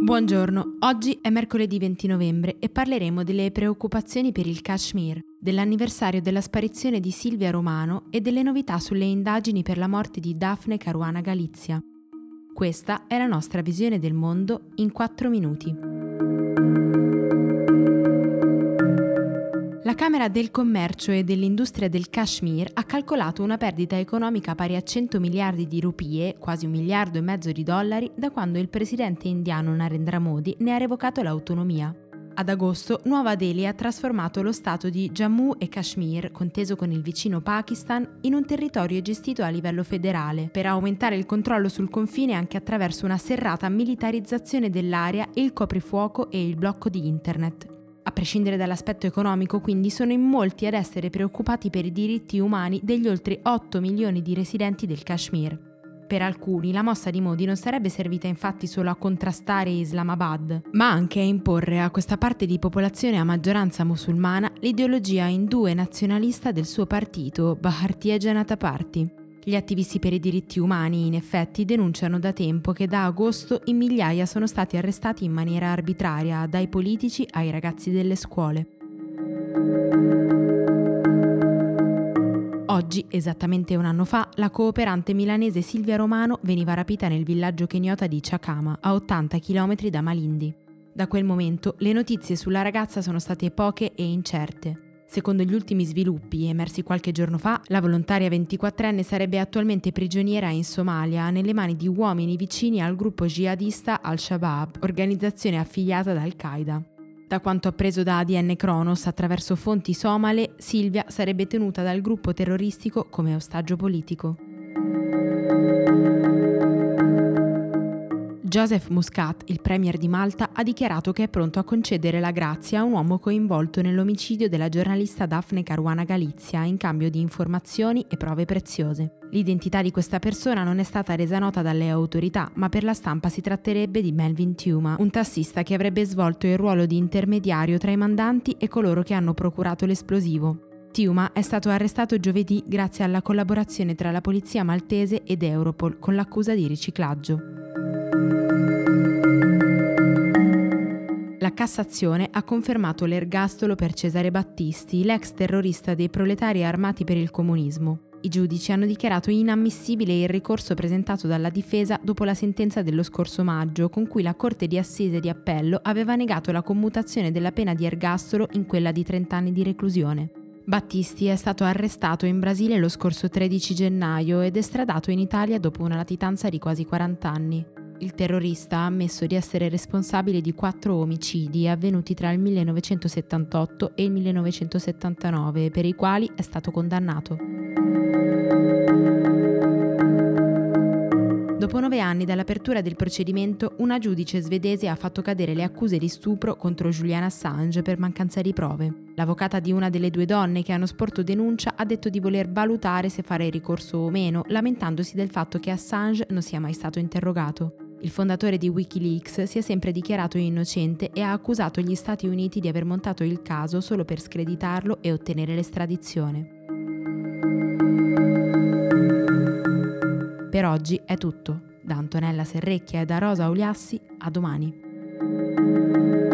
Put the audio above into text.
Buongiorno, oggi è mercoledì 20 novembre e parleremo delle preoccupazioni per il Kashmir, dell'anniversario della sparizione di Silvia Romano e delle novità sulle indagini per la morte di Daphne Caruana Galizia. Questa è la nostra visione del mondo in 4 minuti. Camera del Commercio e dell'Industria del Kashmir ha calcolato una perdita economica pari a 100 miliardi di rupie, quasi un miliardo e mezzo di dollari, da quando il presidente indiano Narendra Modi ne ha revocato l'autonomia. Ad agosto, Nuova Delhi ha trasformato lo stato di Jammu e Kashmir, conteso con il vicino Pakistan, in un territorio gestito a livello federale, per aumentare il controllo sul confine anche attraverso una serrata militarizzazione dell'area, il coprifuoco e il blocco di Internet. A prescindere dall'aspetto economico, quindi, sono in molti ad essere preoccupati per i diritti umani degli oltre 8 milioni di residenti del Kashmir. Per alcuni la mossa di Modi non sarebbe servita infatti solo a contrastare Islamabad, ma anche a imporre a questa parte di popolazione a maggioranza musulmana l'ideologia indù e nazionalista del suo partito, Bharatiya Janata Party. Gli attivisti per i diritti umani, in effetti, denunciano da tempo che da agosto in migliaia sono stati arrestati in maniera arbitraria, dai politici ai ragazzi delle scuole. Oggi, esattamente un anno fa, la cooperante milanese Silvia Romano veniva rapita nel villaggio keniota di Chakama, a 80 km da Malindi. Da quel momento le notizie sulla ragazza sono state poche e incerte. Secondo gli ultimi sviluppi emersi qualche giorno fa, la volontaria 24enne sarebbe attualmente prigioniera in Somalia nelle mani di uomini vicini al gruppo jihadista Al-Shabaab, organizzazione affiliata da Al-Qaeda. Da quanto appreso da ADN Kronos attraverso fonti somale, Silvia sarebbe tenuta dal gruppo terroristico come ostaggio politico. Joseph Muscat, il premier di Malta, ha dichiarato che è pronto a concedere la grazia a un uomo coinvolto nell'omicidio della giornalista Daphne Caruana Galizia in cambio di informazioni e prove preziose. L'identità di questa persona non è stata resa nota dalle autorità, ma per la stampa si tratterebbe di Melvin Tuma, un tassista che avrebbe svolto il ruolo di intermediario tra i mandanti e coloro che hanno procurato l'esplosivo. Tiuma è stato arrestato giovedì grazie alla collaborazione tra la polizia maltese ed Europol con l'accusa di riciclaggio. Cassazione ha confermato l'ergastolo per Cesare Battisti, l'ex terrorista dei proletari armati per il comunismo. I giudici hanno dichiarato inammissibile il ricorso presentato dalla difesa dopo la sentenza dello scorso maggio, con cui la Corte di Assise di Appello aveva negato la commutazione della pena di ergastolo in quella di 30 anni di reclusione. Battisti è stato arrestato in Brasile lo scorso 13 gennaio ed estradato in Italia dopo una latitanza di quasi 40 anni. Il terrorista ha ammesso di essere responsabile di quattro omicidi avvenuti tra il 1978 e il 1979, per i quali è stato condannato. Dopo nove anni dall'apertura del procedimento, una giudice svedese ha fatto cadere le accuse di stupro contro Julian Assange per mancanza di prove. L'avvocata di una delle due donne che hanno sporto denuncia ha detto di voler valutare se fare ricorso o meno, lamentandosi del fatto che Assange non sia mai stato interrogato. Il fondatore di Wikileaks si è sempre dichiarato innocente e ha accusato gli Stati Uniti di aver montato il caso solo per screditarlo e ottenere l'estradizione. Per oggi è tutto. Da Antonella Serrecchia e da Rosa Uliassi, a domani.